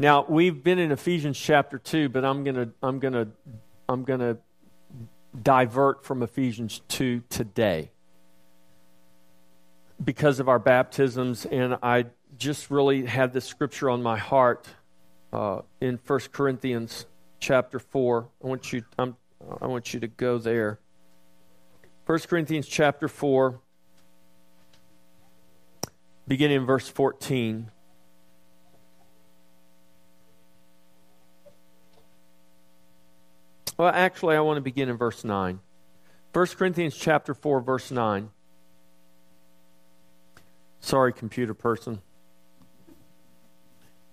Now, we've been in Ephesians chapter 2, but I'm going to I'm going to I'm going to divert from Ephesians 2 today because of our baptisms and I just really had this scripture on my heart uh, in 1 Corinthians chapter 4. I want you I'm, I want you to go there. 1 Corinthians chapter 4 beginning in verse 14. Well, actually, I want to begin in verse 9. 1 Corinthians chapter 4, verse 9. Sorry, computer person.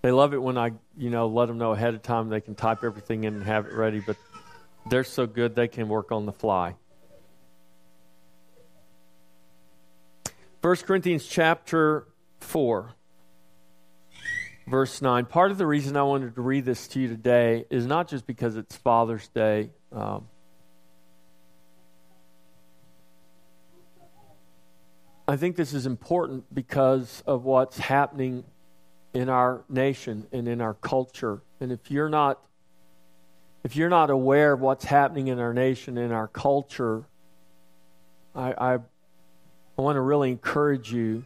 They love it when I, you know, let them know ahead of time they can type everything in and have it ready, but they're so good they can work on the fly. 1 Corinthians chapter 4 verse 9. Part of the reason I wanted to read this to you today is not just because it's Father's Day. Um, I think this is important because of what's happening in our nation and in our culture. And if you're not if you're not aware of what's happening in our nation and our culture, I, I, I want to really encourage you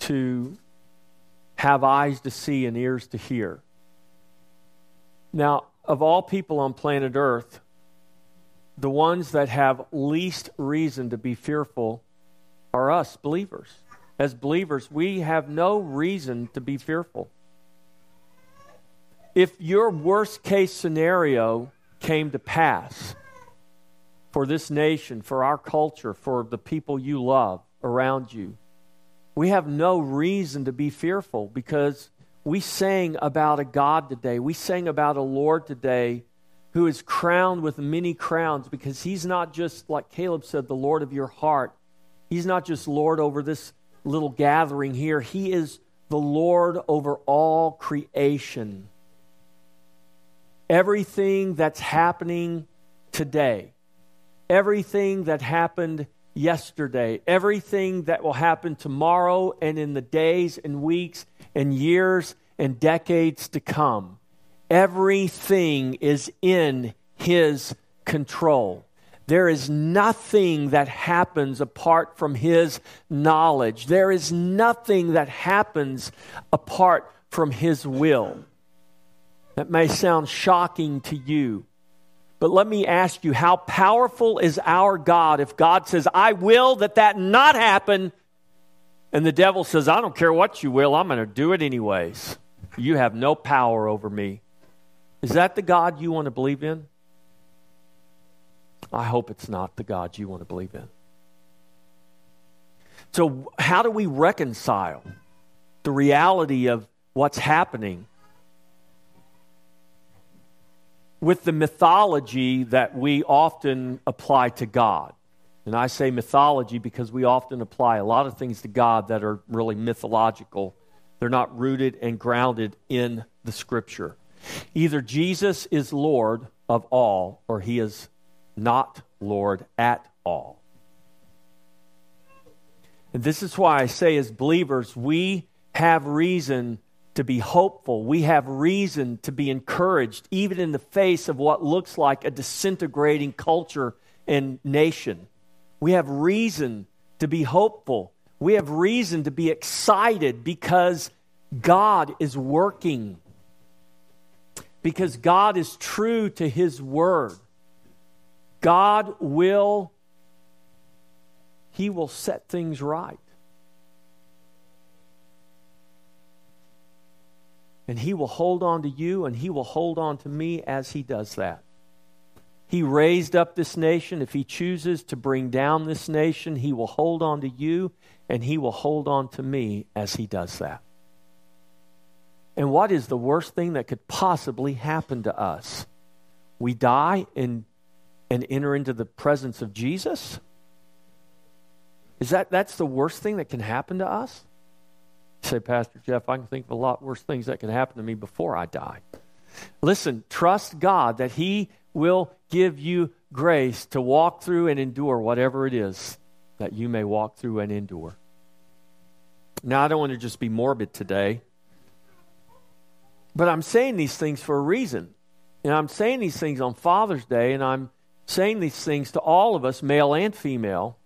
to have eyes to see and ears to hear. Now, of all people on planet Earth, the ones that have least reason to be fearful are us, believers. As believers, we have no reason to be fearful. If your worst case scenario came to pass for this nation, for our culture, for the people you love around you, we have no reason to be fearful because we sang about a God today. We sang about a Lord today who is crowned with many crowns because he's not just, like Caleb said, the Lord of your heart. He's not just Lord over this little gathering here, he is the Lord over all creation. Everything that's happening today, everything that happened yesterday, everything that will happen tomorrow and in the days and weeks and years and decades to come. Everything is in His control. There is nothing that happens apart from His knowledge. There is nothing that happens apart from His will. That may sound shocking to you, but let me ask you, how powerful is our God if God says, I will that that not happen, and the devil says, I don't care what you will, I'm going to do it anyways. You have no power over me. Is that the God you want to believe in? I hope it's not the God you want to believe in. So, how do we reconcile the reality of what's happening with the mythology that we often apply to God. And I say mythology because we often apply a lot of things to God that are really mythological. They're not rooted and grounded in the scripture. Either Jesus is Lord of all or he is not Lord at all. And this is why I say, as believers, we have reason to be hopeful. We have reason to be encouraged, even in the face of what looks like a disintegrating culture and nation. We have reason to be hopeful. We have reason to be excited because God is working, because God is true to His word. God will, He will set things right. And He will hold on to you and He will hold on to me as He does that. He raised up this nation. If He chooses to bring down this nation, He will hold on to you and He will hold on to me as He does that. And what is the worst thing that could possibly happen to us? We die and, and enter into the presence of Jesus? Is that that's the worst thing that can happen to us? Say, Pastor Jeff, I can think of a lot worse things that can happen to me before I die. Listen, trust God that He will give you grace to walk through and endure whatever it is that you may walk through and endure. Now, I don't want to just be morbid today. But I'm saying these things for a reason. And I'm saying these things on Father's Day, and I'm saying these things to all of us, male and female.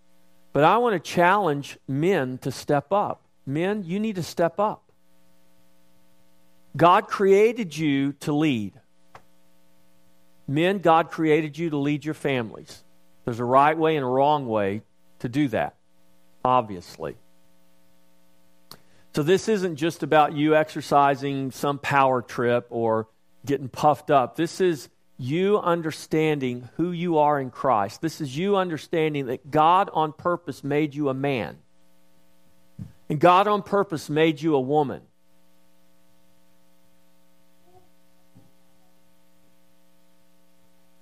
But I want to challenge men to step up. Men, you need to step up. God created you to lead. Men, God created you to lead your families. There's a right way and a wrong way to do that, obviously. So this isn't just about you exercising some power trip or getting puffed up. This is you understanding who you are in Christ. This is you understanding that God on purpose made you a man. And God on purpose made you a woman.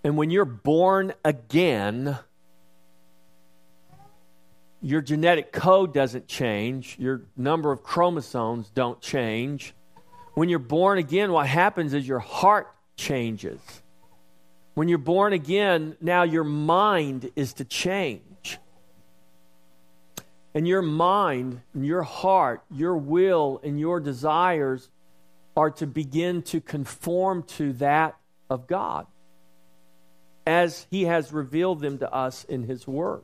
And when you're born again, your genetic code doesn't change, your number of chromosomes don't change. When you're born again, what happens is your heart changes. When you're born again, now your mind is to change. And your mind, and your heart, your will, and your desires are to begin to conform to that of God as He has revealed them to us in His Word.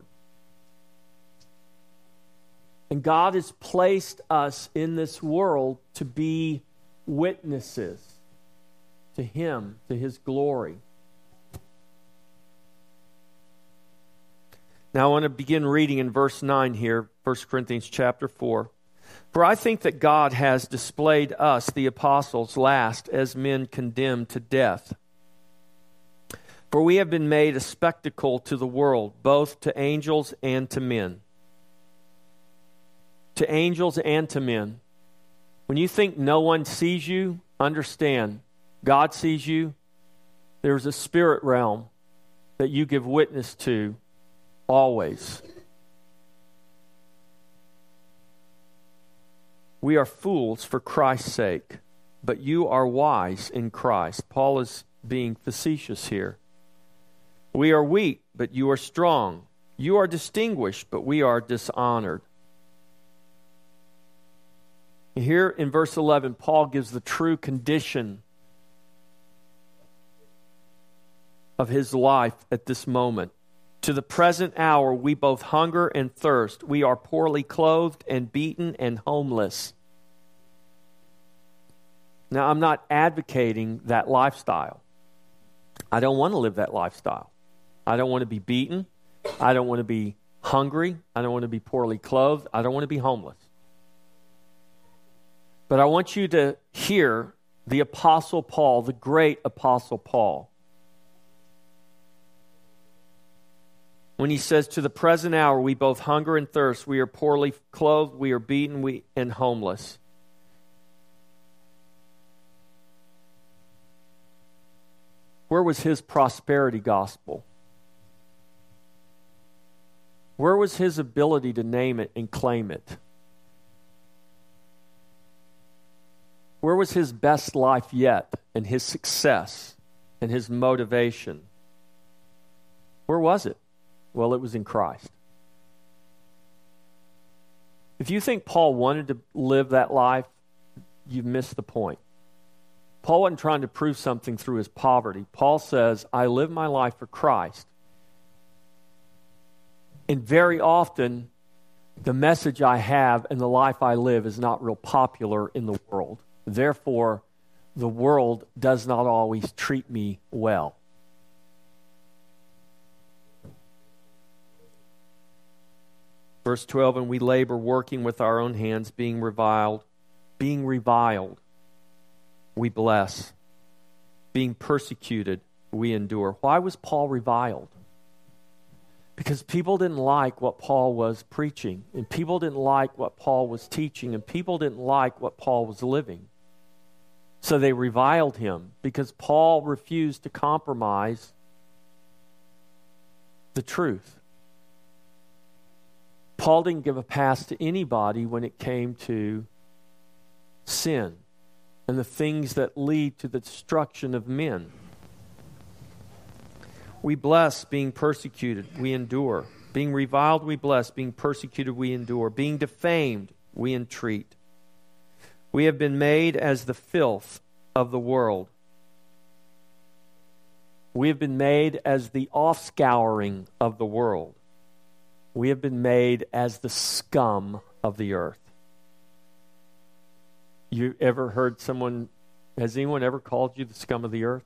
And God has placed us in this world to be witnesses to Him, to His glory. Now I want to begin reading in verse 9 here, 1 Corinthians chapter 4. For I think that God has displayed us, the apostles, last as men condemned to death. For we have been made a spectacle to the world, both to angels and to men to angels and to men. When you think no one sees you, understand God sees you. There's a spirit realm that you give witness to always. We are fools for Christ's sake, but you are wise in Christ. Paul is being facetious here. We are weak, but you are strong. You are distinguished, but we are dishonored. Here in verse 11, Paul gives the true condition of his life at this moment. To the present hour, we both hunger and thirst. We are poorly clothed and beaten and homeless. Now, I'm not advocating that lifestyle. I don't want to live that lifestyle. I don't want to be beaten. I don't want to be hungry. I don't want to be poorly clothed. I don't want to be homeless. But I want you to hear the Apostle Paul, the great Apostle Paul. When he says, To the present hour, we both hunger and thirst, we are poorly clothed, we are beaten we, and homeless. Where was his prosperity gospel? Where was his ability to name it and claim it? Where was his best life yet and his success and his motivation? Where was it? Well, it was in Christ. If you think Paul wanted to live that life, you've missed the point. Paul wasn't trying to prove something through his poverty. Paul says, I live my life for Christ. And very often, the message I have and the life I live is not real popular in the world. Therefore, the world does not always treat me well. Verse 12, and we labor working with our own hands, being reviled, being reviled, we bless, being persecuted, we endure. Why was Paul reviled? Because people didn't like what Paul was preaching, and people didn't like what Paul was teaching, and people didn't like what Paul was living. So they reviled him because Paul refused to compromise the truth. Paul didn't give a pass to anybody when it came to sin and the things that lead to the destruction of men. We bless being persecuted, we endure. Being reviled, we bless. Being persecuted, we endure. Being defamed, we entreat. We have been made as the filth of the world. We have been made as the offscouring of the world. We have been made as the scum of the earth. You ever heard someone, has anyone ever called you the scum of the earth?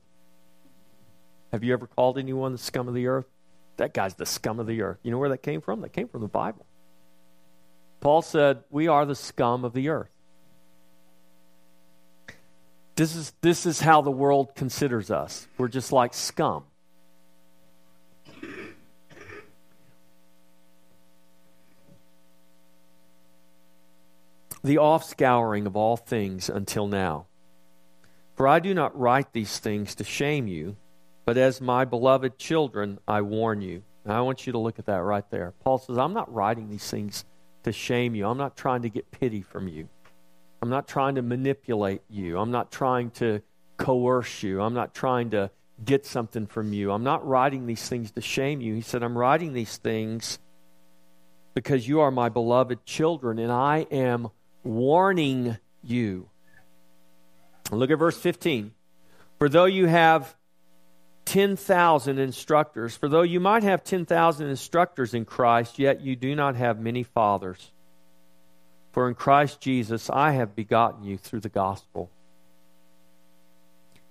Have you ever called anyone the scum of the earth? That guy's the scum of the earth. You know where that came from? That came from the Bible. Paul said, We are the scum of the earth. This is, this is how the world considers us. We're just like scum. The offscouring of all things until now. For I do not write these things to shame you, but as my beloved children, I warn you. I want you to look at that right there. Paul says, I'm not writing these things to shame you. I'm not trying to get pity from you. I'm not trying to manipulate you. I'm not trying to coerce you. I'm not trying to get something from you. I'm not writing these things to shame you. He said, I'm writing these things because you are my beloved children and I am warning you. Look at verse 15. For though you have 10,000 instructors, for though you might have 10,000 instructors in Christ, yet you do not have many fathers. For in Christ Jesus I have begotten you through the gospel.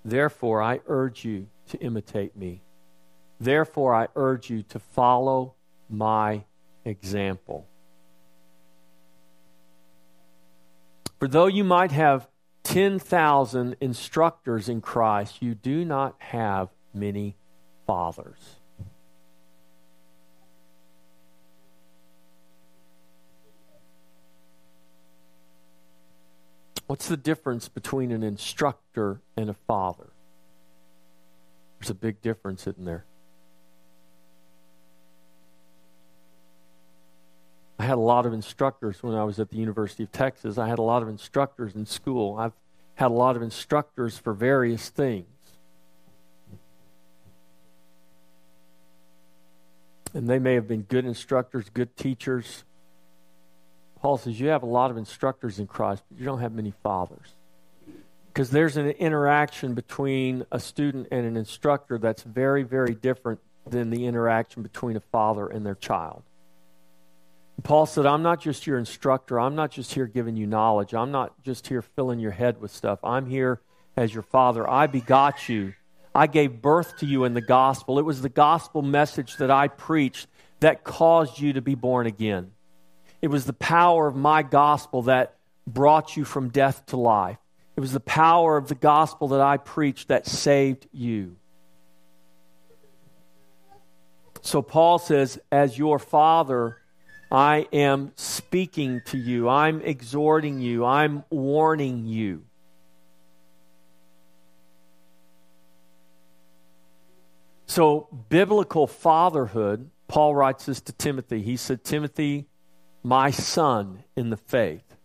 Therefore, I urge you to imitate me. Therefore, I urge you to follow my example. For though you might have 10,000 instructors in Christ, you do not have many fathers. What's the difference between an instructor and a father? There's a big difference, isn't there? I had a lot of instructors when I was at the University of Texas. I had a lot of instructors in school. I've had a lot of instructors for various things. And they may have been good instructors, good teachers, Paul says you have a lot of instructors in Christ, but you don't have many fathers. Because there's an interaction between a student and an instructor that's very, very different than the interaction between a father and their child. Paul said, I'm not just your instructor. I'm not just here giving you knowledge. I'm not just here filling your head with stuff. I'm here as your father. I begot you. I gave birth to you in the gospel. It was the gospel message that I preached that caused you to be born again. It was the power of my gospel that brought you from death to life. It was the power of the gospel that I preached that saved you. So Paul says, As your father, I am speaking to you, I'm exhorting you, I'm warning you. So, biblical fatherhood, Paul writes this to Timothy. He said, Timothy, my son in the faith.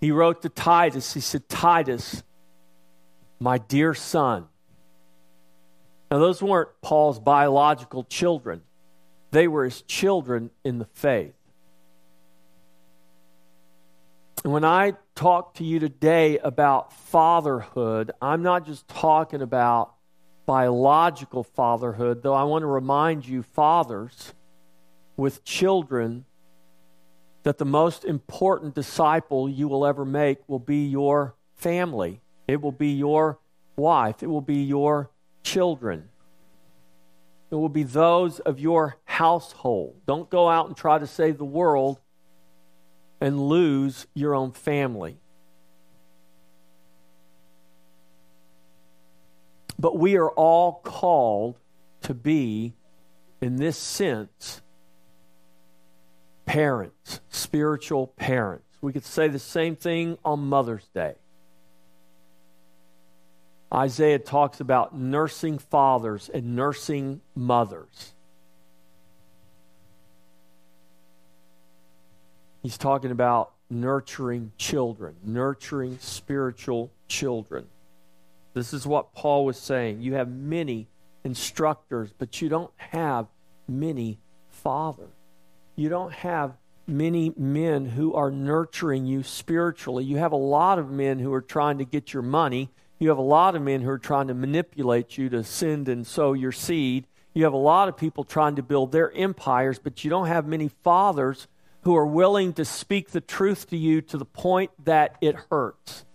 He wrote to Titus, he said, Titus, my dear son. Now, those weren't Paul's biological children, they were his children in the faith. And when I talk to you today about fatherhood, I'm not just talking about biological fatherhood, though I want to remind you, fathers with children that the most important disciple you will ever make will be your family. It will be your wife. It will be your children. It will be those of your household. Don't go out and try to save the world and lose your own family. But we are all called to be, in this sense, parents, spiritual parents. We could say the same thing on Mother's Day. Isaiah talks about nursing fathers and nursing mothers. He's talking about nurturing children, nurturing spiritual children. This is what Paul was saying. You have many instructors, but you don't have many fathers. You don't have many men who are nurturing you spiritually. You have a lot of men who are trying to get your money. You have a lot of men who are trying to manipulate you to send and sow your seed. You have a lot of people trying to build their empires, but you don't have many fathers who are willing to speak the truth to you to the point that it hurts.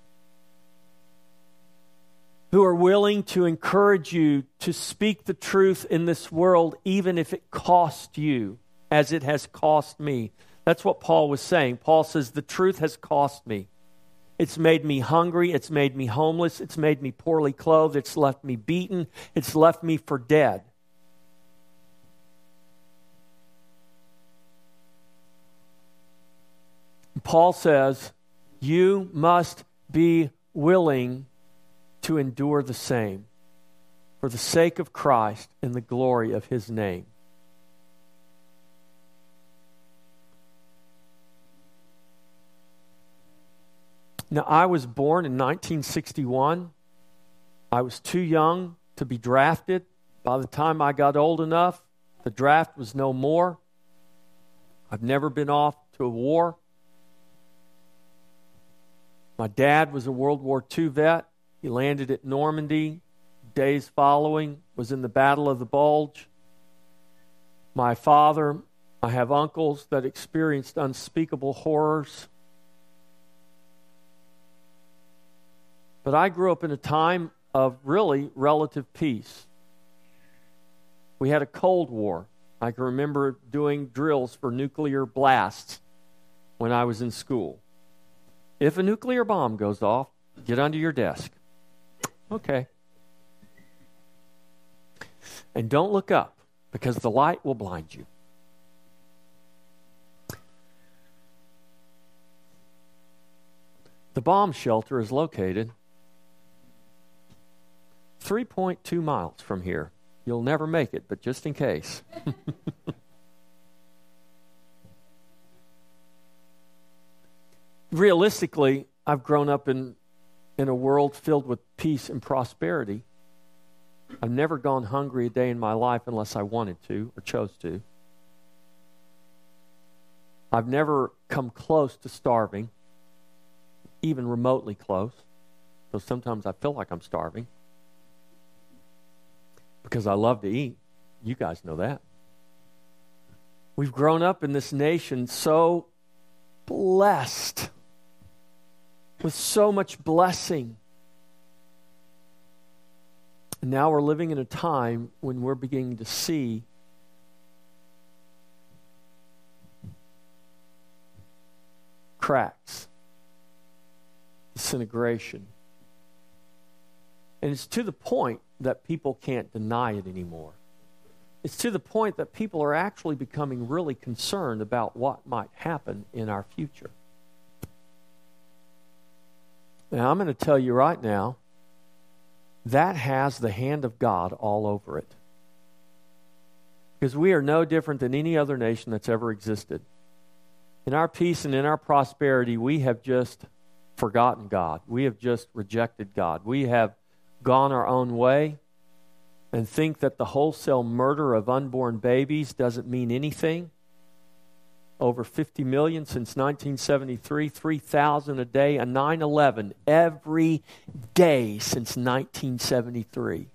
Who are willing to encourage you to speak the truth in this world, even if it costs you, as it has cost me. That's what Paul was saying. Paul says, The truth has cost me. It's made me hungry. It's made me homeless. It's made me poorly clothed. It's left me beaten. It's left me for dead. Paul says, You must be willing to endure the same for the sake of Christ and the glory of his name. Now, I was born in 1961. I was too young to be drafted. By the time I got old enough, the draft was no more. I've never been off to a war. My dad was a World War II vet. He landed at Normandy. Days following, was in the Battle of the Bulge. My father, I have uncles that experienced unspeakable horrors. But I grew up in a time of really relative peace. We had a Cold War. I can remember doing drills for nuclear blasts when I was in school. If a nuclear bomb goes off, get under your desk. Okay. And don't look up because the light will blind you. The bomb shelter is located 3.2 miles from here. You'll never make it, but just in case. realistically, I've grown up in, in a world filled with peace and prosperity. I've never gone hungry a day in my life unless I wanted to or chose to. I've never come close to starving, even remotely close, though sometimes I feel like I'm starving because I love to eat. You guys know that. We've grown up in this nation so blessed with so much blessing. And now we're living in a time when we're beginning to see cracks, disintegration. And it's to the point that people can't deny it anymore. It's to the point that people are actually becoming really concerned about what might happen in our future. Now, I'm going to tell you right now, that has the hand of God all over it. Because we are no different than any other nation that's ever existed. In our peace and in our prosperity, we have just forgotten God. We have just rejected God. We have gone our own way and think that the wholesale murder of unborn babies doesn't mean anything over 50 million since 1973, 3,000 a day, a 9 11 every day since 1973.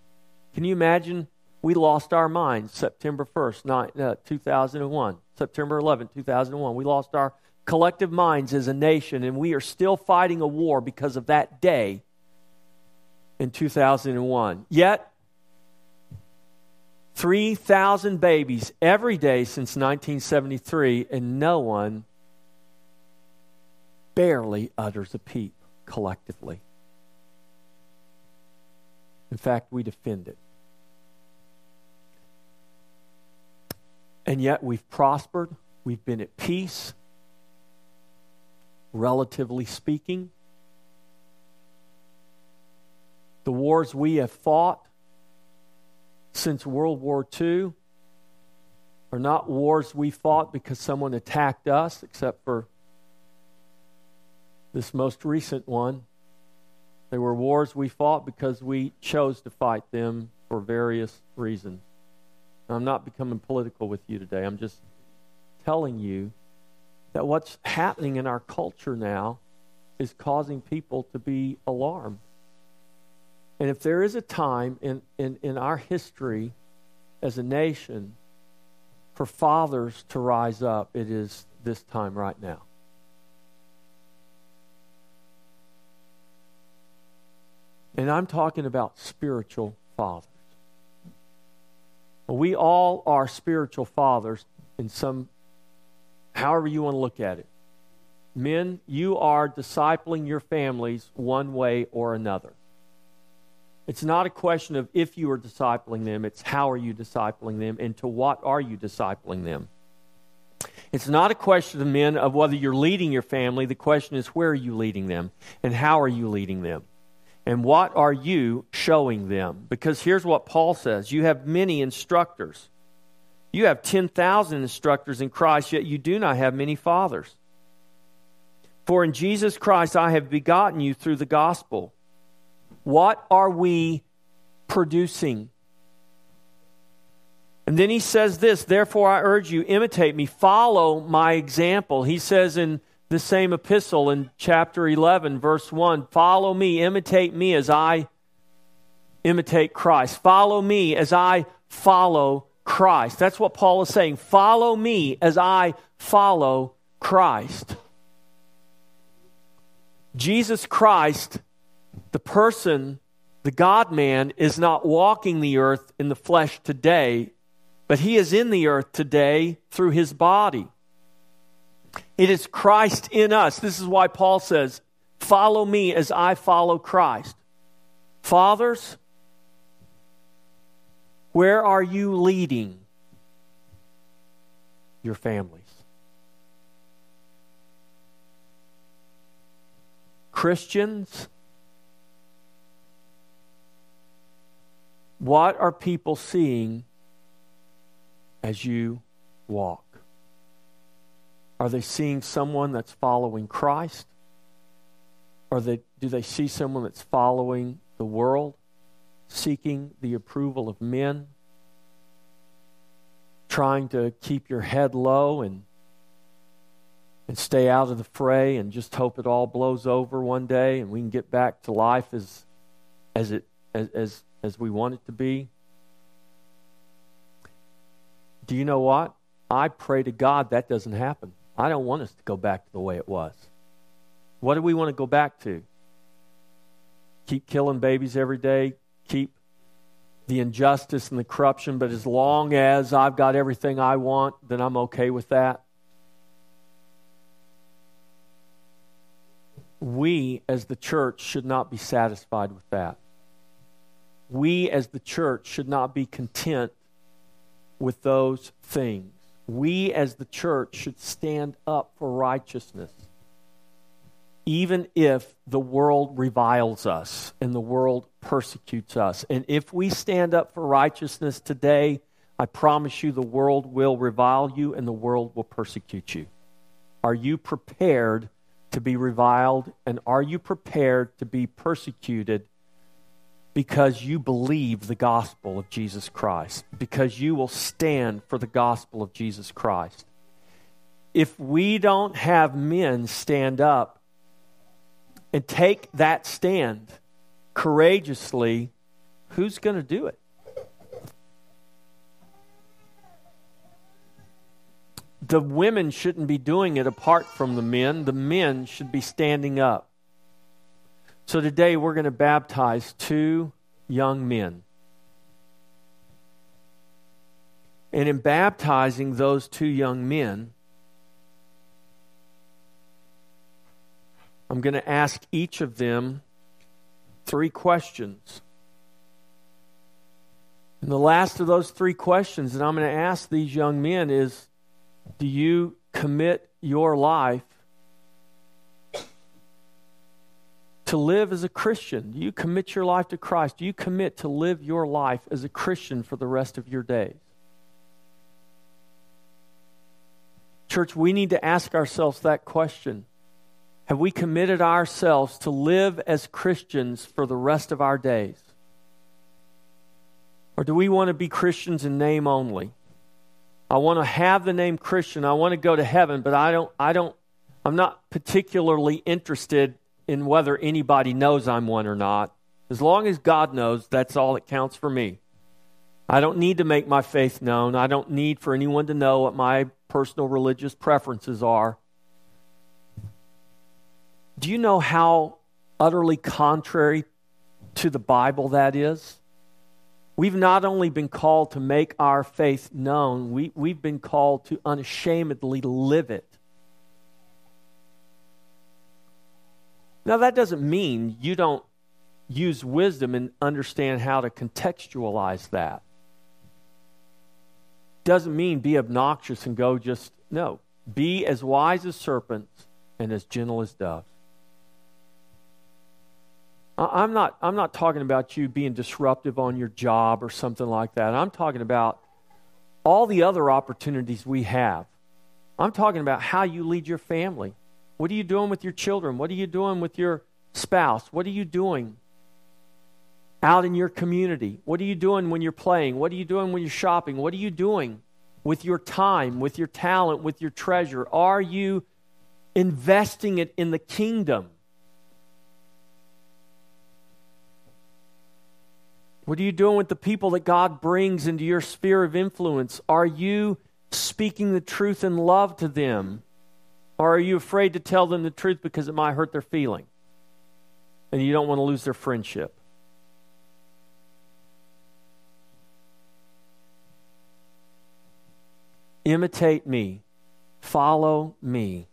Can you imagine? We lost our minds September 1st, uh, 2001, September 11, 2001. We lost our collective minds as a nation, and we are still fighting a war because of that day in 2001. Yet, 3,000 babies every day since 1973, and no one barely utters a peep collectively. In fact, we defend it. And yet we've prospered, we've been at peace, relatively speaking. The wars we have fought since World War II are not wars we fought because someone attacked us, except for this most recent one. They were wars we fought because we chose to fight them for various reasons. I'm not becoming political with you today. I'm just telling you that what's happening in our culture now is causing people to be alarmed. And if there is a time in, in, in our history as a nation for fathers to rise up, it is this time right now. And I'm talking about spiritual fathers. We all are spiritual fathers in some, however you want to look at it. Men, you are discipling your families one way or another. It's not a question of if you are discipling them, it's how are you discipling them and to what are you discipling them. It's not a question of men of whether you're leading your family. The question is where are you leading them and how are you leading them? And what are you showing them? Because here's what Paul says you have many instructors. You have 10,000 instructors in Christ, yet you do not have many fathers. For in Jesus Christ I have begotten you through the gospel. What are we producing? And then he says this, therefore I urge you, imitate me, follow my example. He says in the same epistle in chapter 11, verse 1 follow me, imitate me as I imitate Christ. Follow me as I follow Christ. That's what Paul is saying. Follow me as I follow Christ. Jesus Christ the person, the God man, is not walking the earth in the flesh today, but he is in the earth today through his body. It is Christ in us. This is why Paul says, Follow me as I follow Christ. Fathers, where are you leading your families? Christians, What are people seeing as you walk? Are they seeing someone that's following Christ? Or they, do they see someone that's following the world, seeking the approval of men, trying to keep your head low and, and stay out of the fray and just hope it all blows over one day and we can get back to life as, as, it, as, as as we want it to be. Do you know what? I pray to God that doesn't happen. I don't want us to go back to the way it was. What do we want to go back to? Keep killing babies every day, keep the injustice and the corruption, but as long as I've got everything I want, then I'm okay with that. We, as the church, should not be satisfied with that we as the church should not be content with those things. We as the church should stand up for righteousness, even if the world reviles us and the world persecutes us. And if we stand up for righteousness today, I promise you the world will revile you and the world will persecute you. Are you prepared to be reviled? And are you prepared to be persecuted because you believe the gospel of Jesus Christ, because you will stand for the gospel of Jesus Christ. If we don't have men stand up and take that stand courageously, who's going to do it? The women shouldn't be doing it apart from the men. The men should be standing up. So today we're going to baptize two young men. And in baptizing those two young men, I'm going to ask each of them three questions. And the last of those three questions that I'm going to ask these young men is Do you commit your life to live as a Christian? Do you commit your life to Christ? Do you commit to live your life as a Christian for the rest of your days? Church, we need to ask ourselves that question. Have we committed ourselves to live as Christians for the rest of our days? Or do we want to be Christians in name only? I want to have the name Christian. I want to go to heaven, but I don't I don't I'm not particularly interested in whether anybody knows I'm one or not. As long as God knows, that's all that counts for me. I don't need to make my faith known. I don't need for anyone to know what my personal religious preferences are. Do you know how utterly contrary to the Bible that is? We've not only been called to make our faith known, we, we've been called to unashamedly live it. Now, that doesn't mean you don't use wisdom and understand how to contextualize that. Doesn't mean be obnoxious and go just, no. Be as wise as serpents and as gentle as doves. I'm not, I'm not talking about you being disruptive on your job or something like that. I'm talking about all the other opportunities we have. I'm talking about how you lead your family. What are you doing with your children? What are you doing with your spouse? What are you doing out in your community? What are you doing when you're playing? What are you doing when you're shopping? What are you doing with your time, with your talent, with your treasure? Are you investing it in the kingdom? What are you doing with the people that God brings into your sphere of influence? Are you speaking the truth in love to them? Or are you afraid to tell them the truth because it might hurt their feeling? And you don't want to lose their friendship. Imitate me, follow me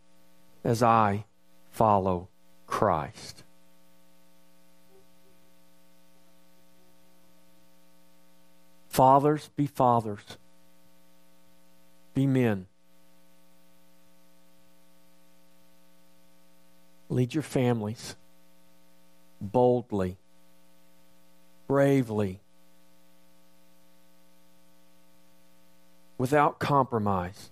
as I follow Christ. Fathers, be fathers. Be men. Lead your families boldly, bravely, without compromise.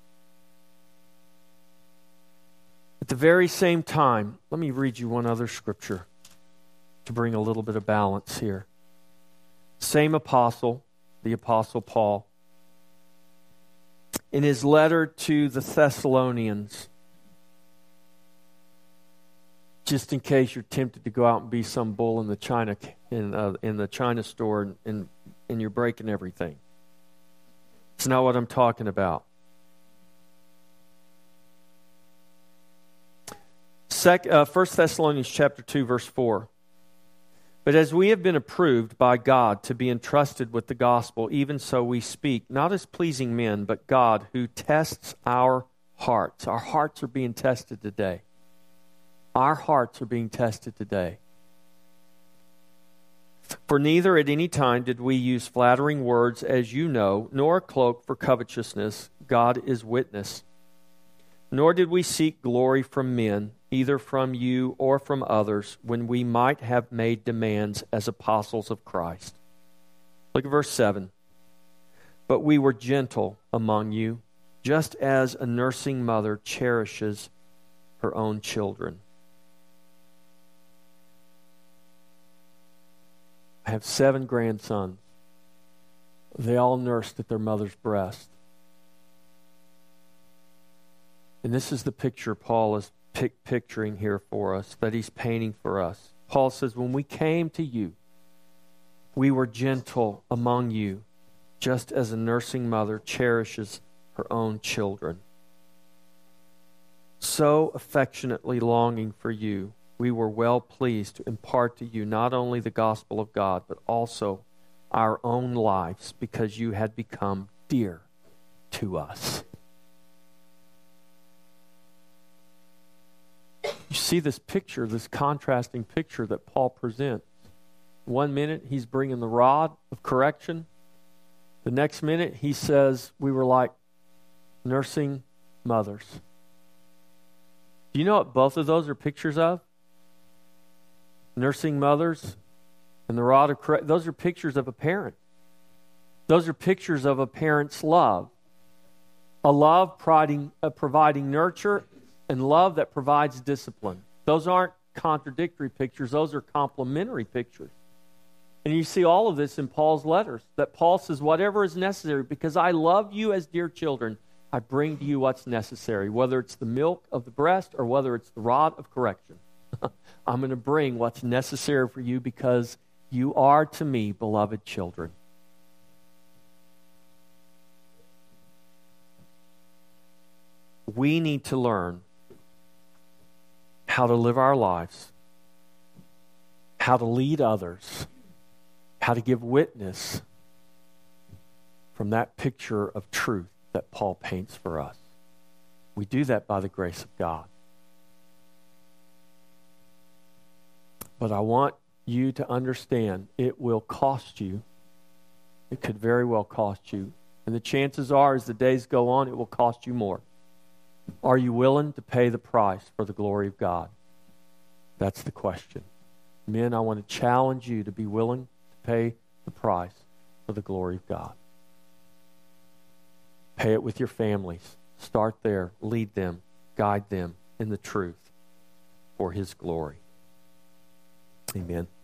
At the very same time, let me read you one other scripture to bring a little bit of balance here. Same apostle, the Apostle Paul. In his letter to the Thessalonians, just in case you're tempted to go out and be some bull in the China in uh, in the China store and, and and you're breaking everything. It's not what I'm talking about. Sec, uh, 1 Thessalonians chapter 2 verse 4. But as we have been approved by God to be entrusted with the gospel, even so we speak, not as pleasing men, but God who tests our hearts. Our hearts are being tested today. Our hearts are being tested today. For neither at any time did we use flattering words, as you know, nor a cloak for covetousness. God is witness. Nor did we seek glory from men either from you or from others, when we might have made demands as apostles of Christ. Look at verse 7. But we were gentle among you, just as a nursing mother cherishes her own children. I have seven grandsons. They all nursed at their mother's breast. And this is the picture Paul is pic- picturing here for us, that he's painting for us. Paul says, When we came to you, we were gentle among you, just as a nursing mother cherishes her own children. So affectionately longing for you, we were well pleased to impart to you not only the gospel of God, but also our own lives, because you had become dear to us. You see this picture, this contrasting picture that Paul presents. One minute, he's bringing the rod of correction. The next minute, he says, We were like nursing mothers. Do you know what both of those are pictures of? Nursing mothers and the rod of correction. Those are pictures of a parent. Those are pictures of a parent's love. A love providing, uh, providing nurture and love that provides discipline. Those aren't contradictory pictures, those are complementary pictures. And you see all of this in Paul's letters that Paul says, whatever is necessary, because I love you as dear children, I bring to you what's necessary, whether it's the milk of the breast or whether it's the rod of correction. I'm going to bring what's necessary for you because You are to me beloved children. We need to learn how to live our lives, how to lead others, how to give witness from that picture of truth that Paul paints for us. We do that by the grace of God. But I want you to understand it will cost you. It could very well cost you. And the chances are, as the days go on, it will cost you more. Are you willing to pay the price for the glory of God? That's the question. Men, I want to challenge you to be willing to pay the price for the glory of God. Pay it with your families. Start there. Lead them. Guide them in the truth for His glory. Amen.